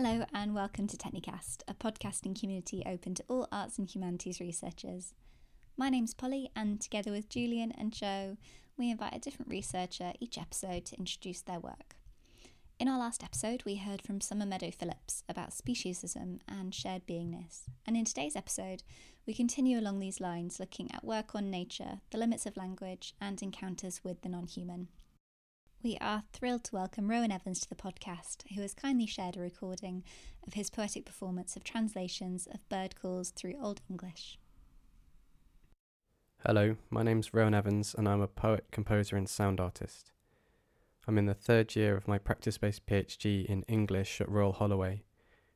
Hello, and welcome to Technicast, a podcasting community open to all arts and humanities researchers. My name's Polly, and together with Julian and Joe, we invite a different researcher each episode to introduce their work. In our last episode, we heard from Summer Meadow Phillips about speciesism and shared beingness, and in today's episode, we continue along these lines looking at work on nature, the limits of language, and encounters with the non human. We are thrilled to welcome Rowan Evans to the podcast, who has kindly shared a recording of his poetic performance of translations of bird calls through Old English. Hello, my name's Rowan Evans, and I'm a poet, composer, and sound artist. I'm in the third year of my practice based PhD in English at Royal Holloway,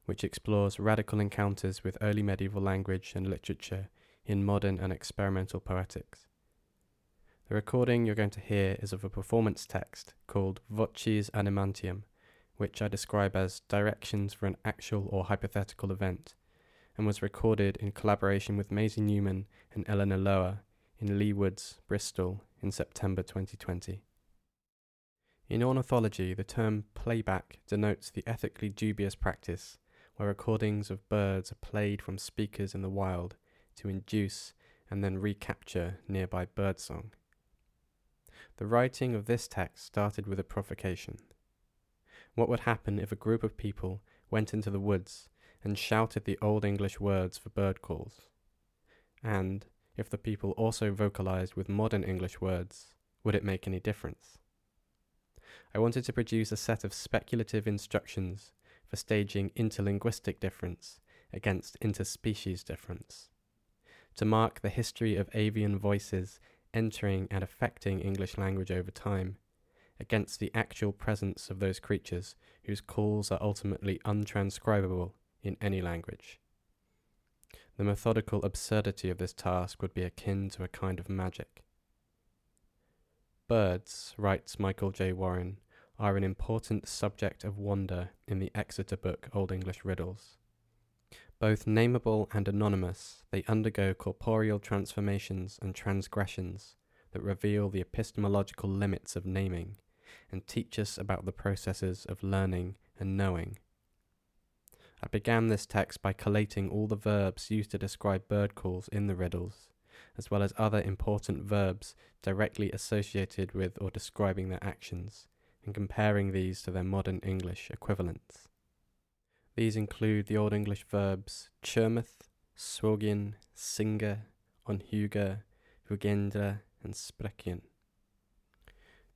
which explores radical encounters with early medieval language and literature in modern and experimental poetics. The recording you're going to hear is of a performance text called Voces Animantium, which I describe as directions for an actual or hypothetical event, and was recorded in collaboration with Maisie Newman and Eleanor Lower in Leigh Woods, Bristol, in September 2020. In ornithology, the term playback denotes the ethically dubious practice where recordings of birds are played from speakers in the wild to induce and then recapture nearby birdsong. The writing of this text started with a provocation. What would happen if a group of people went into the woods and shouted the Old English words for bird calls? And if the people also vocalized with modern English words, would it make any difference? I wanted to produce a set of speculative instructions for staging interlinguistic difference against interspecies difference, to mark the history of avian voices entering and affecting English language over time, against the actual presence of those creatures whose calls are ultimately untranscribable in any language. The methodical absurdity of this task would be akin to a kind of magic. Birds, writes Michael J. Warren, are an important subject of wonder in the Exeter book Old English Riddles. Both nameable and anonymous, they undergo corporeal transformations and transgressions that reveal the epistemological limits of naming and teach us about the processes of learning and knowing. I began this text by collating all the verbs used to describe bird calls in the riddles, as well as other important verbs directly associated with or describing their actions, and comparing these to their modern English equivalents. These include the Old English verbs churmouth, swogin, singer, onhuga, vugendra, and sprechen.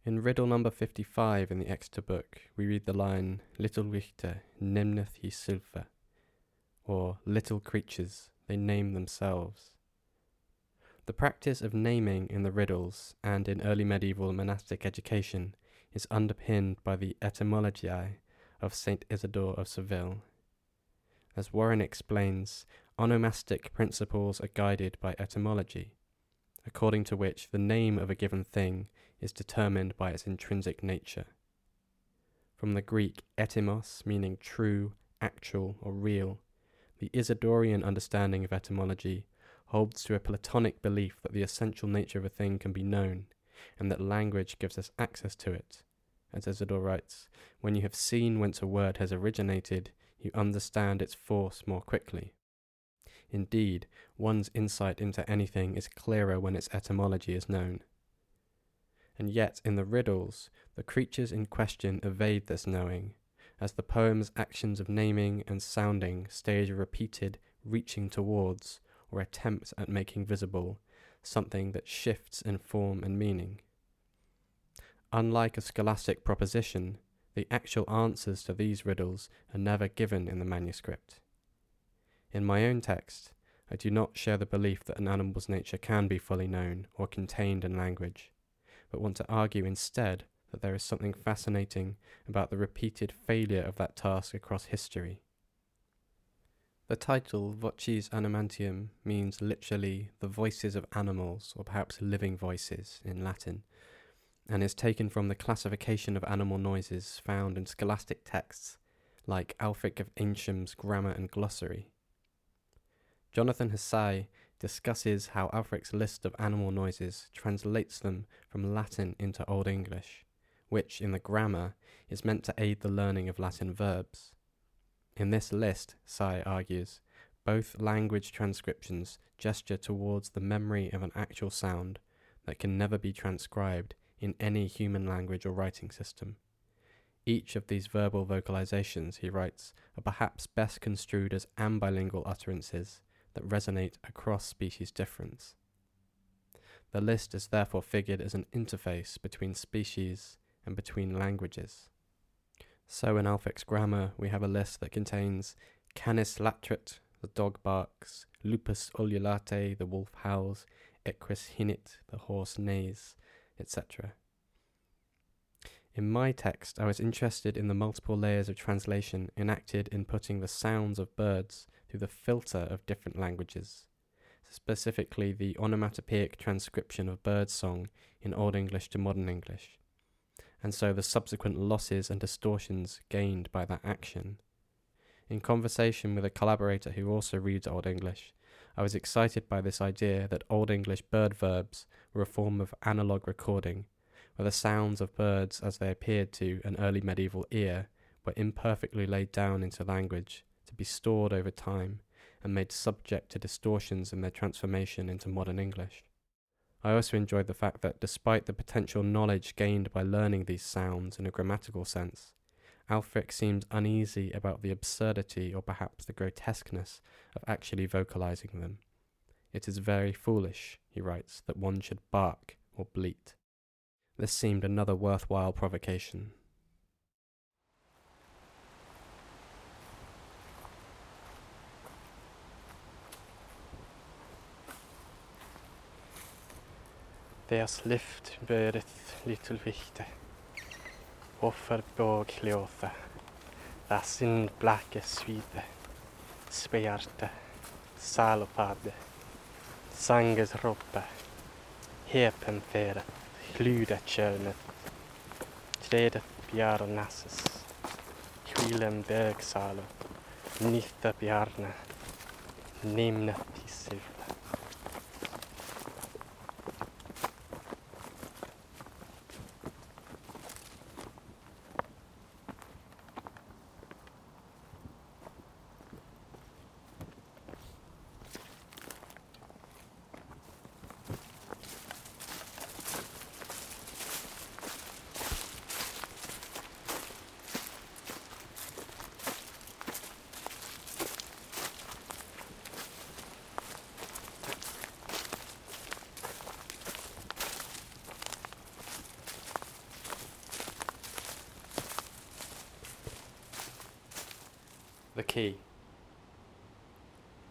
In riddle number 55 in the Exeter book, we read the line, Little Richter nemneth he silver, or Little creatures, they name themselves. The practice of naming in the riddles and in early medieval monastic education is underpinned by the etymologiae of Saint Isidore of Seville. As Warren explains, onomastic principles are guided by etymology, according to which the name of a given thing is determined by its intrinsic nature. From the Greek etymos, meaning true, actual, or real, the Isidorean understanding of etymology holds to a Platonic belief that the essential nature of a thing can be known, and that language gives us access to it, as Isidore writes, when you have seen whence a word has originated, you understand its force more quickly. Indeed, one's insight into anything is clearer when its etymology is known. And yet, in the riddles, the creatures in question evade this knowing, as the poem's actions of naming and sounding stage a repeated reaching towards, or attempt at making visible, something that shifts in form and meaning. Unlike a scholastic proposition, the actual answers to these riddles are never given in the manuscript. In my own text, I do not share the belief that an animal's nature can be fully known or contained in language, but want to argue instead that there is something fascinating about the repeated failure of that task across history. The title Voces Animantium means literally the voices of animals, or perhaps living voices in Latin, and is taken from the classification of animal noises found in scholastic texts like Ælfric of Eynsham Grammar and Glossary. Jonathan Hsy discusses how Ælfric's list of animal noises translates them from Latin into Old English, which, in the grammar, is meant to aid the learning of Latin verbs. In this list, Hsy argues, both language transcriptions gesture towards the memory of an actual sound that can never be transcribed in any human language or writing system. Each of these verbal vocalizations, he writes, are perhaps best construed as ambilingual utterances that resonate across species difference. The list is therefore figured as an interface between species and between languages. So in Ælfric's grammar, we have a list that contains canis latrit, the dog barks, lupus ululate, the wolf howls, equus hinit, the horse neighs, etc. In my text, I was interested in the multiple layers of translation enacted in putting the sounds of birds through the filter of different languages, specifically the onomatopoeic transcription of bird song in Old English to Modern English, and so the subsequent losses and distortions gained by that action. In conversation with a collaborator who also reads Old English, I was excited by this idea that Old English bird verbs were a form of analogue recording where the sounds of birds as they appeared to an early medieval ear were imperfectly laid down into language to be stored over time and made subject to distortions in their transformation into modern English. I also enjoyed the fact that despite the potential knowledge gained by learning these sounds in a grammatical sense, Ælfric seems uneasy about the absurdity or perhaps the grotesqueness of actually vocalizing them. It is very foolish, he writes, that one should bark or bleat. This seemed another worthwhile provocation. Lift böreth little vichte. overgåkliosa la sin blake svide spejarte salopade sangesroppe hepenferet ludekönet trädet bjärnasses kvillen bögsalo nytta bjärne nimnet The key.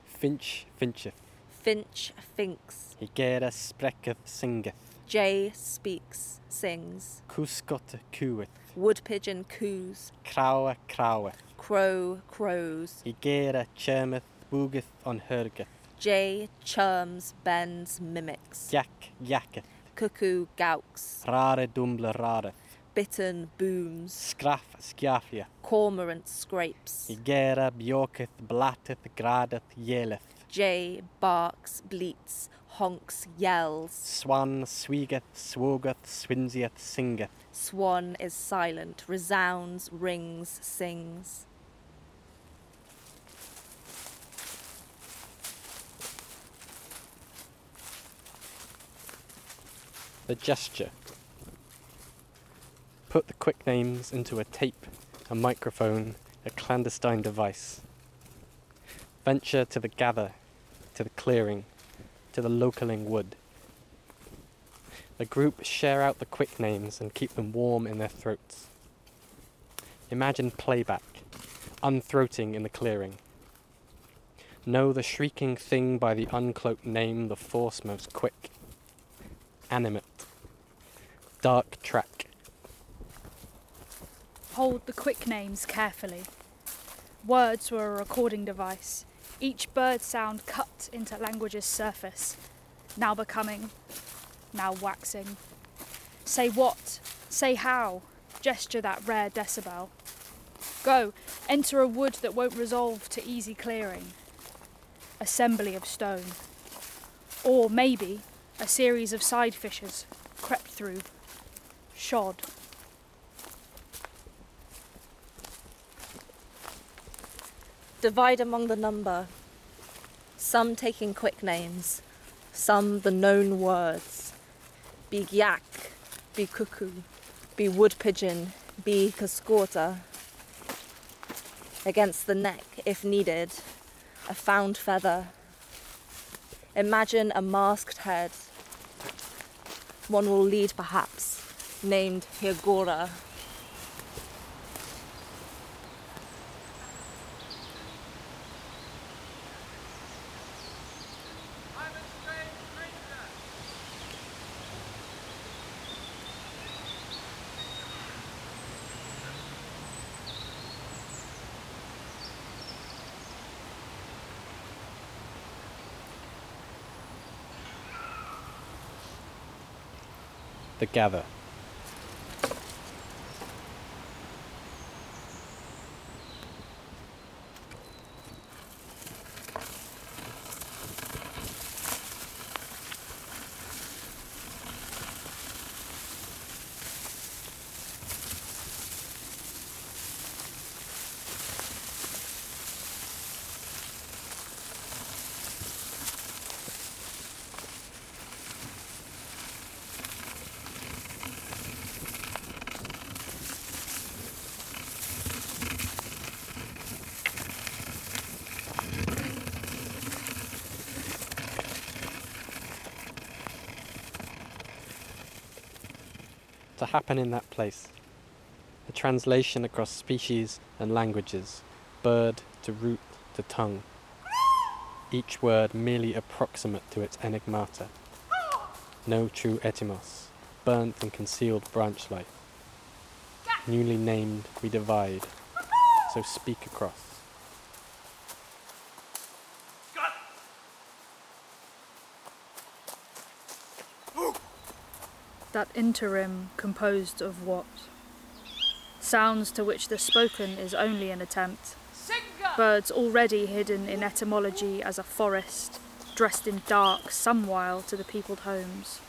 Finch fincheth, Finch thinks. Higera sprekketh singeth. Jay speaks, sings. Kuskotte kueth. Wood pigeon coos. Kraue kraueth. Crow crows. Higera churmeth boogeth on hurgeth. Jay chirms, bends, mimics. Jack jacketh. Cuckoo gouks. Rare dumble rareth. Bittern booms. Skraff skjafieth. Cormorant scrapes. Higera bjoketh blatteth gradeth yeleth. Jay barks, bleats, honks, yells. Swan sweegeth swogeth swinsieth singeth. Swan is silent, resounds, rings, sings. The gesture. Put the quick names into a tape, a microphone, a clandestine device. Venture to the gather, to the clearing, to the localing wood. The group share out the quick names and keep them warm in their throats. Imagine playback, unthroating in the clearing. Know the shrieking thing by the uncloaked name, the force most quick. Animate. Dark track. Hold the quick names carefully. Words were a recording device, each bird sound cut into language's surface, now becoming, now waxing. Say what, say how, gesture that rare decibel. Go, enter a wood that won't resolve to easy clearing. Assembly of stone. Or maybe a series of side fissures crept through, shod. Divide among the number, some taking quick names, some the known words. Be yak, be cuckoo, be wood pigeon, be cascorta. Against the neck, if needed, a found feather. Imagine a masked head. One will lead, perhaps, named Hirgora. The Gather. To happen in that place. A translation across species and languages, bird to root to tongue. Each word merely approximate to its enigmata. No true etymos, burnt and concealed branch life. Newly named, we divide, so speak across. That interim composed of what? Sounds to which the spoken is only an attempt. Birds already hidden in etymology as a forest, dressed in dark some while to the peopled homes.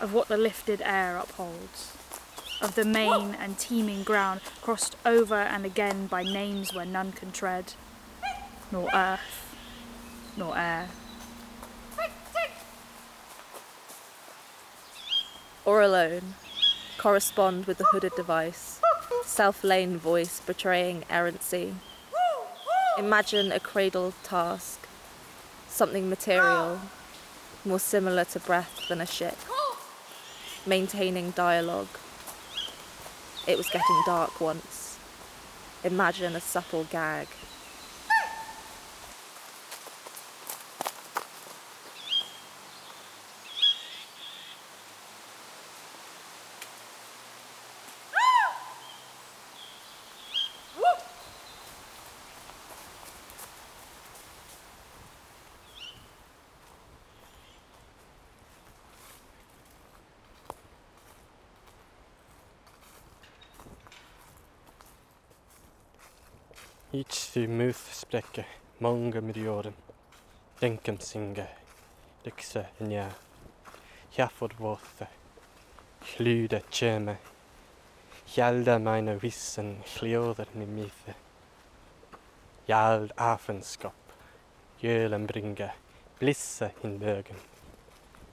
Of what the lifted air upholds. Of the main and teeming ground crossed over and again by names where none can tread. Nor earth, nor air. Or alone, correspond with the hooded device, self lane voice betraying errancy. Imagine a cradled task, something material, more similar to breath than a ship, maintaining dialogue. It was getting dark once. Imagine a supple gag. Itsi muth spreke manga midioren. Denken singe. Rikse nja. Hjafod våthe. Hlude tjeme. Hjalda meine vissen fljoder ni mithe. Hjald afenskap. Gjølen bringe. Blisse hin bøgen.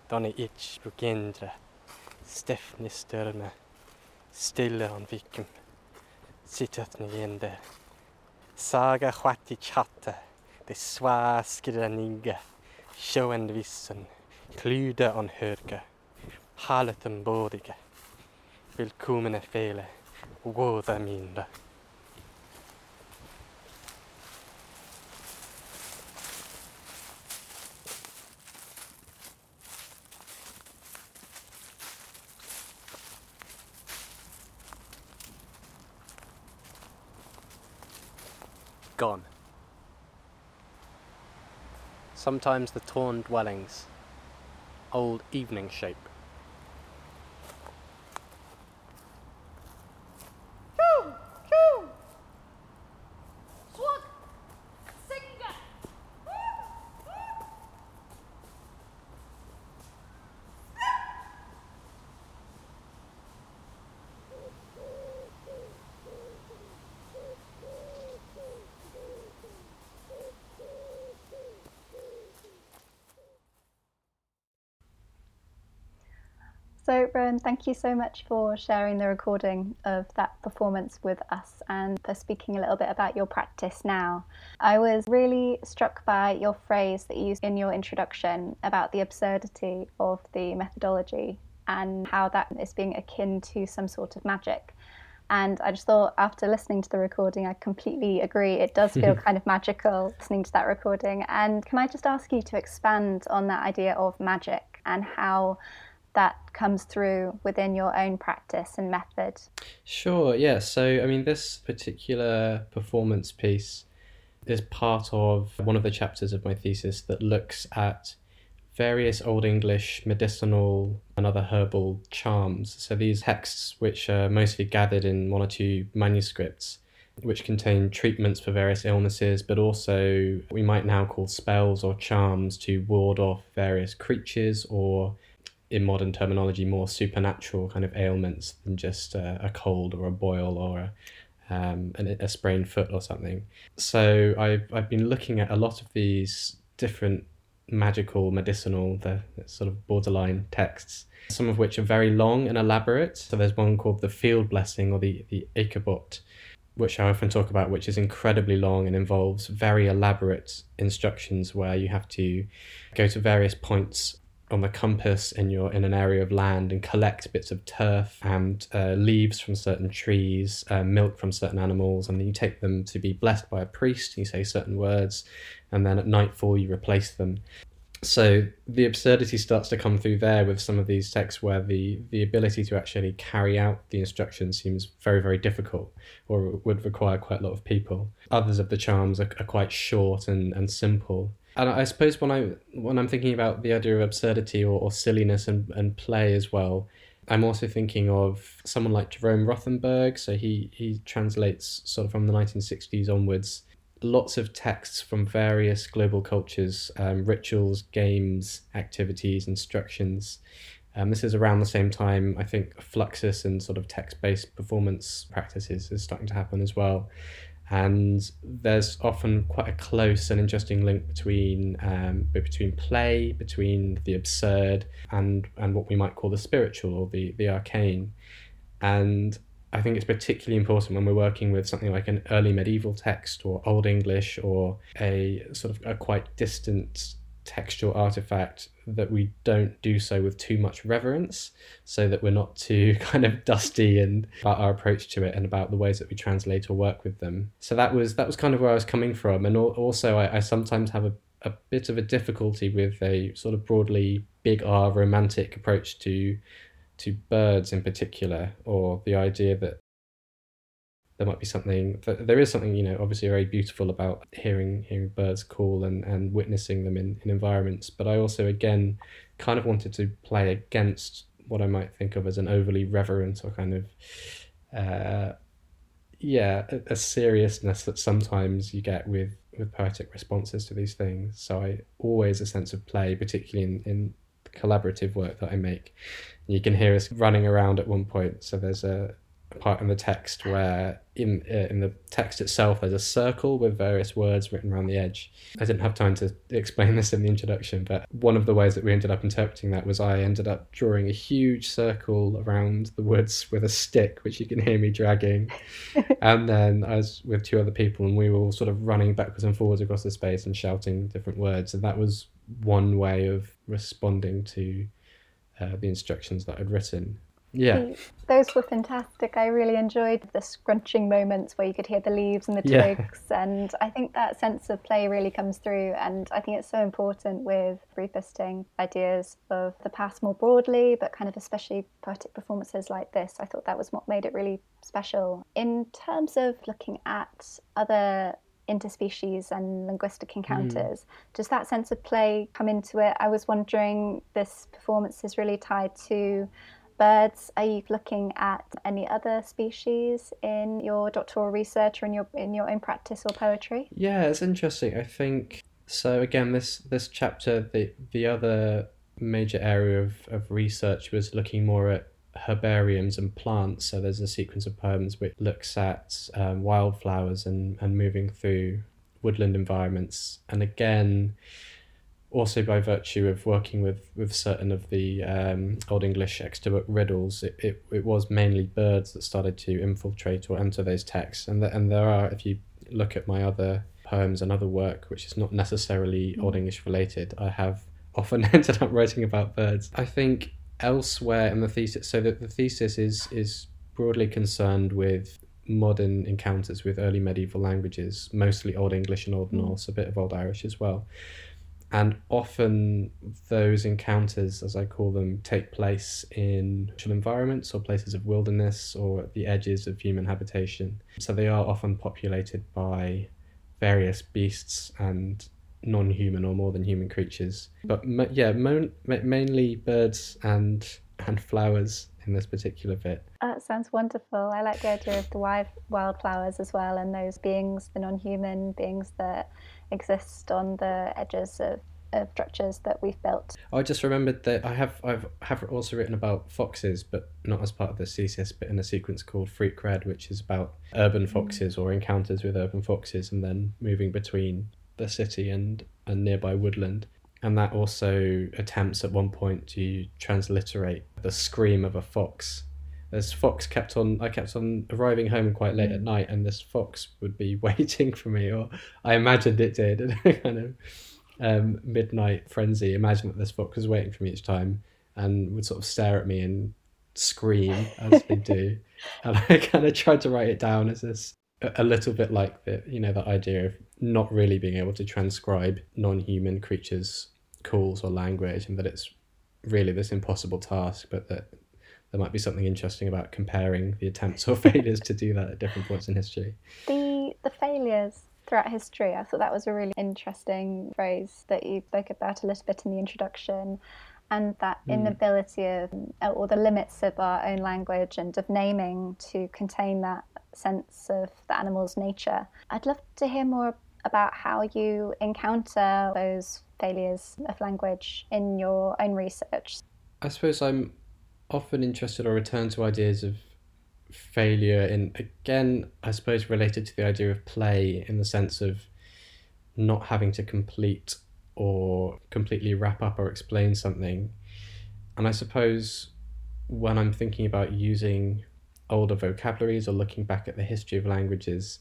Donne itch bugendre. Stefni størme. Stille han vikum. Sittet ni gjende. Saga chwati chatte, det svaskere nigge, sjøen vissen, klude on hørge, haleten bådige, velkomne fele, våda mindre. Gone. Sometimes the torn dwellings, old evening shape. So, Rowan, thank you so much for sharing the recording of that performance with us and for speaking a little bit about your practice now. I was really struck by your phrase that you used in your introduction about the absurdity of the methodology and how that is being akin to some sort of magic. And I just thought, after listening to the recording, I completely agree. It does feel kind of magical listening to that recording. And can I just ask you to expand on that idea of magic and how that comes through within your own practice and method? Sure, yeah. So, I mean, this particular performance piece is part of one of the chapters of my thesis that looks at various Old English medicinal and other herbal charms. So these texts, which are mostly gathered in one or two manuscripts, which contain treatments for various illnesses, but also we might now call spells or charms to ward off various creatures or, in modern terminology, more supernatural kind of ailments than just a, a cold or a boil or a, um, a sprained foot or something. So I've, I've been looking at a lot of these different magical, medicinal, the sort of borderline texts, some of which are very long and elaborate. So there's one called the Field Blessing or the, the Æcerbot, which I often talk about, which is incredibly long and involves very elaborate instructions where you have to go to various points on the compass in your in an area of land and collect bits of turf and uh, leaves from certain trees, uh, milk from certain animals, and then you take them to be blessed by a priest. You say certain words, and then at nightfall you replace them. So the absurdity starts to come through there with some of these texts where the, the ability to actually carry out the instructions seems very, very difficult or would require quite a lot of people. Others of the charms are, are quite short and, and simple. And I suppose when I when I'm thinking about the idea of absurdity or, or silliness and, and play as well, I'm also thinking of someone like Jerome Rothenberg. So he he translates sort of from the 1960s onwards lots of texts from various global cultures, um, rituals, games, activities, instructions. Um, this is around the same time I think Fluxus and sort of text-based performance practices is starting to happen as well. And there's often quite a close and interesting link between um, between play, between the absurd, and and what we might call the spiritual or the the arcane. And I think it's particularly important when we're working with something like an early medieval text or Old English or a sort of a quite distant textual artifact that we don't do so with too much reverence so that we're not too kind of dusty and about our approach to it and about the ways that we translate or work with them. So that was that was kind of where i was coming from. And also i, I sometimes have a, a bit of a difficulty with a sort of broadly big r romantic approach to to birds in particular, or the idea that there might be something there is something you know obviously very beautiful about hearing hearing birds call and and witnessing them in, in environments but i also again kind of wanted to play against what i might think of as an overly reverent or kind of uh, yeah a, a seriousness that sometimes you get with with poetic responses to these things so i always a sense of play particularly in in collaborative work that i make you can hear us running around at one point. So there's a, part in the text where in uh, in the text itself there's a circle with various words written around the edge. I didn't have time to explain this in the introduction, but one of the ways that we ended up interpreting that was I ended up drawing a huge circle around the woods with a stick, which you can hear me dragging. and then I was with two other people and we were all sort of running backwards and forwards across the space and shouting different words. And that was one way of responding to uh, the instructions that I'd written. Yeah. Those were fantastic. I really enjoyed the scrunching moments where you could hear the leaves and the twigs. Yeah. And I think that sense of play really comes through. And I think it's so important with revisiting ideas of the past more broadly, but kind of especially poetic performances like this. I thought that was what made it really special. In terms of looking at other interspecies and linguistic hmm. encounters. Mm. Does that sense of play come into it? I was wondering, this performance is really tied to birds. Are you looking at any other species in your doctoral research or in your in your own practice or poetry? Yeah, it's interesting. I think so. Again, this this chapter, the the other major area of, of research was looking more at herbariums and plants. So there's a sequence of poems which looks at um, wildflowers and, and moving through woodland environments. And again, also by virtue of working with, with certain of the um, Old English Exeter book riddles, it, it, it was mainly birds that started to infiltrate or enter those texts. And, the, and there are, if you look at my other poems and other work, which is not necessarily Old English related, I have often ended up writing about birds. I think elsewhere in the thesis, so that the thesis is is broadly concerned with modern encounters with early medieval languages, mostly Old English and Old Norse, a bit of Old Irish as well and often those encounters, as I call them, take place in natural environments or places of wilderness or at the edges of human habitation. So they are often populated by various beasts and non-human or more than human creatures. But yeah, mo- mainly birds and and flowers in this particular bit. That sounds wonderful. I like the idea of the wild wildflowers as well, and those beings, the non-human beings that exist on the edges of, of structures that we've built. I just remembered that I have I've have also written about foxes, but not as part of the thesis, but in a sequence called Freak Red, which is about urban mm. foxes or encounters with urban foxes, and then moving between the city and and nearby woodland. And that also attempts at one point to transliterate the scream of a fox this fox kept on i kept on arriving home quite late at night and this fox would be waiting for me or i imagined it did in a kind of um, midnight frenzy. Imagine that this fox was waiting for me each time and would sort of stare at me and scream as they do. And i kind of tried to write it down as this a little bit like the you know the idea of not really being able to transcribe non-human creatures calls or language and that it's really this impossible task but that there might be something interesting about comparing the attempts or failures to do that at different points in history. The the failures throughout history, I thought that was a really interesting phrase that you spoke about a little bit in the introduction. And that mm. inability of, or the limits of our own language and of naming to contain that sense of the animal's nature. I'd love to hear more about how you encounter those failures of language in your own research. I suppose I'm often interested or return to ideas of failure in again i suppose related to the idea of play in the sense of not having to complete or completely wrap up or explain something. And i suppose when i'm thinking about using older vocabularies or looking back at the history of languages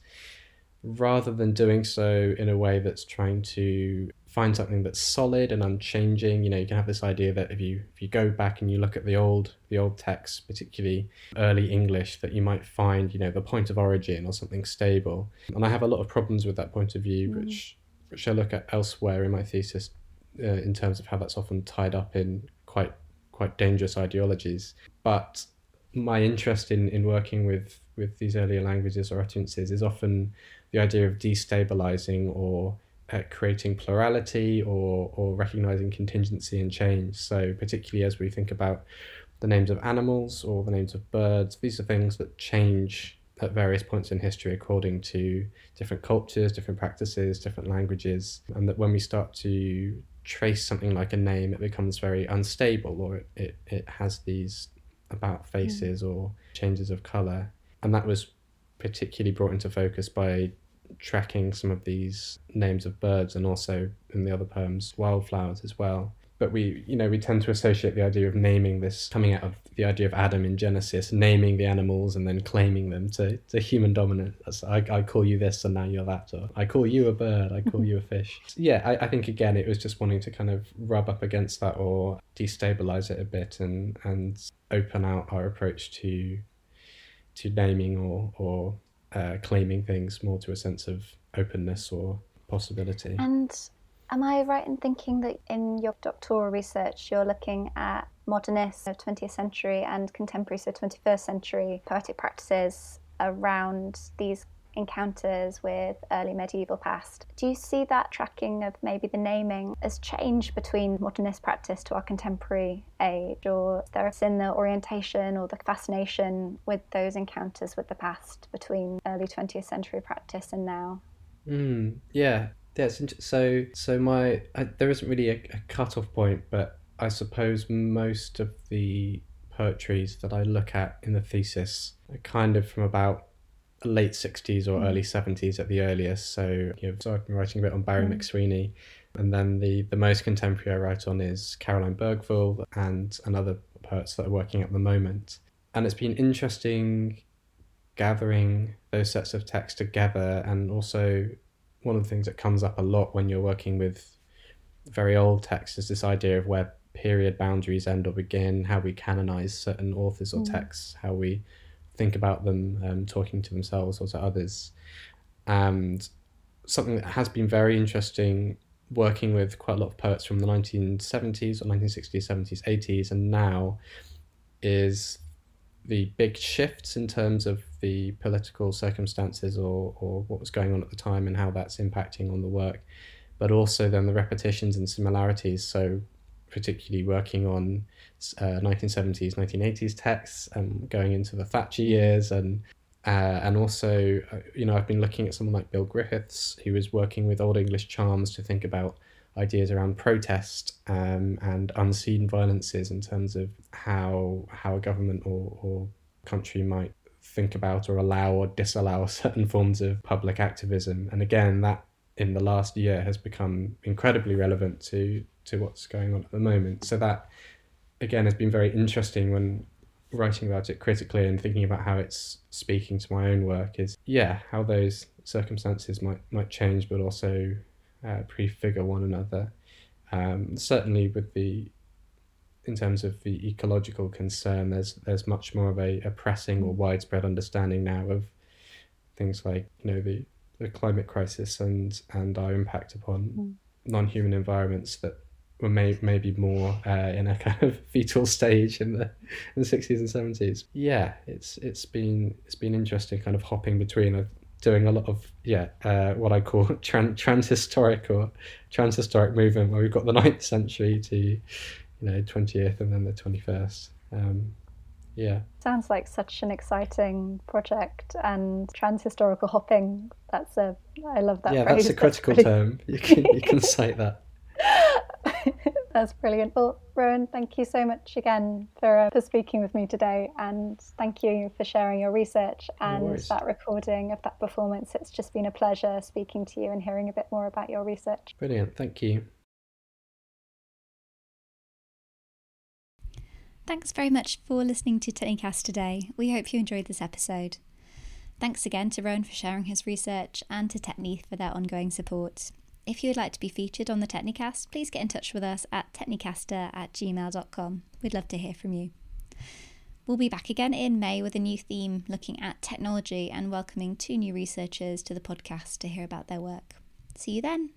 rather than doing so in a way that's trying to find something that's solid and unchanging you know you can have this idea that if you if you go back and you look at the old the old texts particularly early english that you might find you know the point of origin or something stable and i have a lot of problems with that point of view mm. which which i look at elsewhere in my thesis uh, in terms of how that's often tied up in quite quite dangerous ideologies but my interest in in working with with these earlier languages or utterances is often the idea of destabilizing or uh, creating plurality or, or recognizing contingency and change. So, particularly as we think about the names of animals or the names of birds, these are things that change at various points in history according to different cultures, different practices, different languages, and that when we start to trace something like a name, it becomes very unstable or it, it, it has these about faces mm. or changes of color. And that was particularly brought into focus by tracking some of these names of birds and also in the other poems wildflowers as well. But we you know we tend to associate the idea of naming this coming out of the idea of adam in genesis naming the animals and then claiming them to, to human dominance. I, I call you this and now you're that or i call you a bird i call you a fish. Yeah I, I think again it was just wanting to kind of rub up against that or destabilize it a bit and and open out our approach to to naming or or uh, claiming things more to a sense of openness or possibility. And am I right in thinking that in your doctoral research you're looking at modernist, so 20th century, and contemporary, so 21st century poetic practices around these encounters with early medieval past. Do you see that tracking of maybe the naming as changed between modernist practice to our contemporary age, or there is in the orientation or the fascination with those encounters with the past between early 20th century practice and now? Mm, yeah, yes. So, so my there isn't really a, a cut-off point, but I suppose most of the poetries that I look at in the thesis are kind of from about late 60s or mm. early 70s at the earliest. So, you know, so I've been writing a bit on Barry mm. McSweeney And then the, the most contemporary I write on is Caroline Bergvall and another poets that are working at the moment. And it's been interesting gathering those sets of text together and also one of the things that comes up a lot when you're working with very old texts is this idea of where period boundaries end or begin, how we canonize certain authors or mm. texts, how we think about them um, talking to themselves or to others. And something that has been very interesting working with quite a lot of poets from the 1970s or 1960s, 70s, 80s, and now is the big shifts in terms of the political circumstances or, or what was going on at the time and how that's impacting on the work, but also then the repetitions and similarities. So, particularly working on uh, 1970s, 1980s texts and going into the Thatcher years and uh, and also, uh, you know, I've been looking at someone like Bill Griffiths, who was working with Old English charms to think about ideas around protest um, and unseen violences in terms of how how a government or, or country might think about or allow or disallow certain forms of public activism. And again, that in the last year has become incredibly relevant to to what's going on at the moment. So that again has been very interesting when writing about it critically and thinking about how it's speaking to my own work is yeah how those circumstances might might change but also uh, prefigure one another um, certainly with the in terms of the ecological concern there's there's much more of a, a pressing or widespread understanding now of things like you know the the climate crisis and and our impact upon mm. non-human environments that were may, maybe more uh, in a kind of fetal stage in the in the sixties and seventies. Yeah, it's it's been it's been interesting, kind of hopping between uh, doing a lot of yeah uh, what I call tran- transhistoric or transhistoric movement, where we've got the 9th century to you know twentieth and then the twenty first. Um, yeah. Sounds like such an exciting project and transhistorical hopping. That's a I love that. Yeah, phrase. that's a critical that's term. You can you can cite that. That's brilliant. Well, Rowan, thank you so much again for uh, for speaking with me today, and thank you for sharing your research and no that recording of that performance. It's just been a pleasure speaking to you and hearing a bit more about your research. Brilliant. Thank you. Thanks very much for listening to Technicast today. We hope you enjoyed this episode. Thanks again to Rowan for sharing his research and to Technith for their ongoing support. If you would like to be featured on the Technicast, please get in touch with us at technicaster at gmail.com. We'd love to hear from you. We'll be back again in May with a new theme looking at technology and welcoming two new researchers to the podcast to hear about their work. See you then.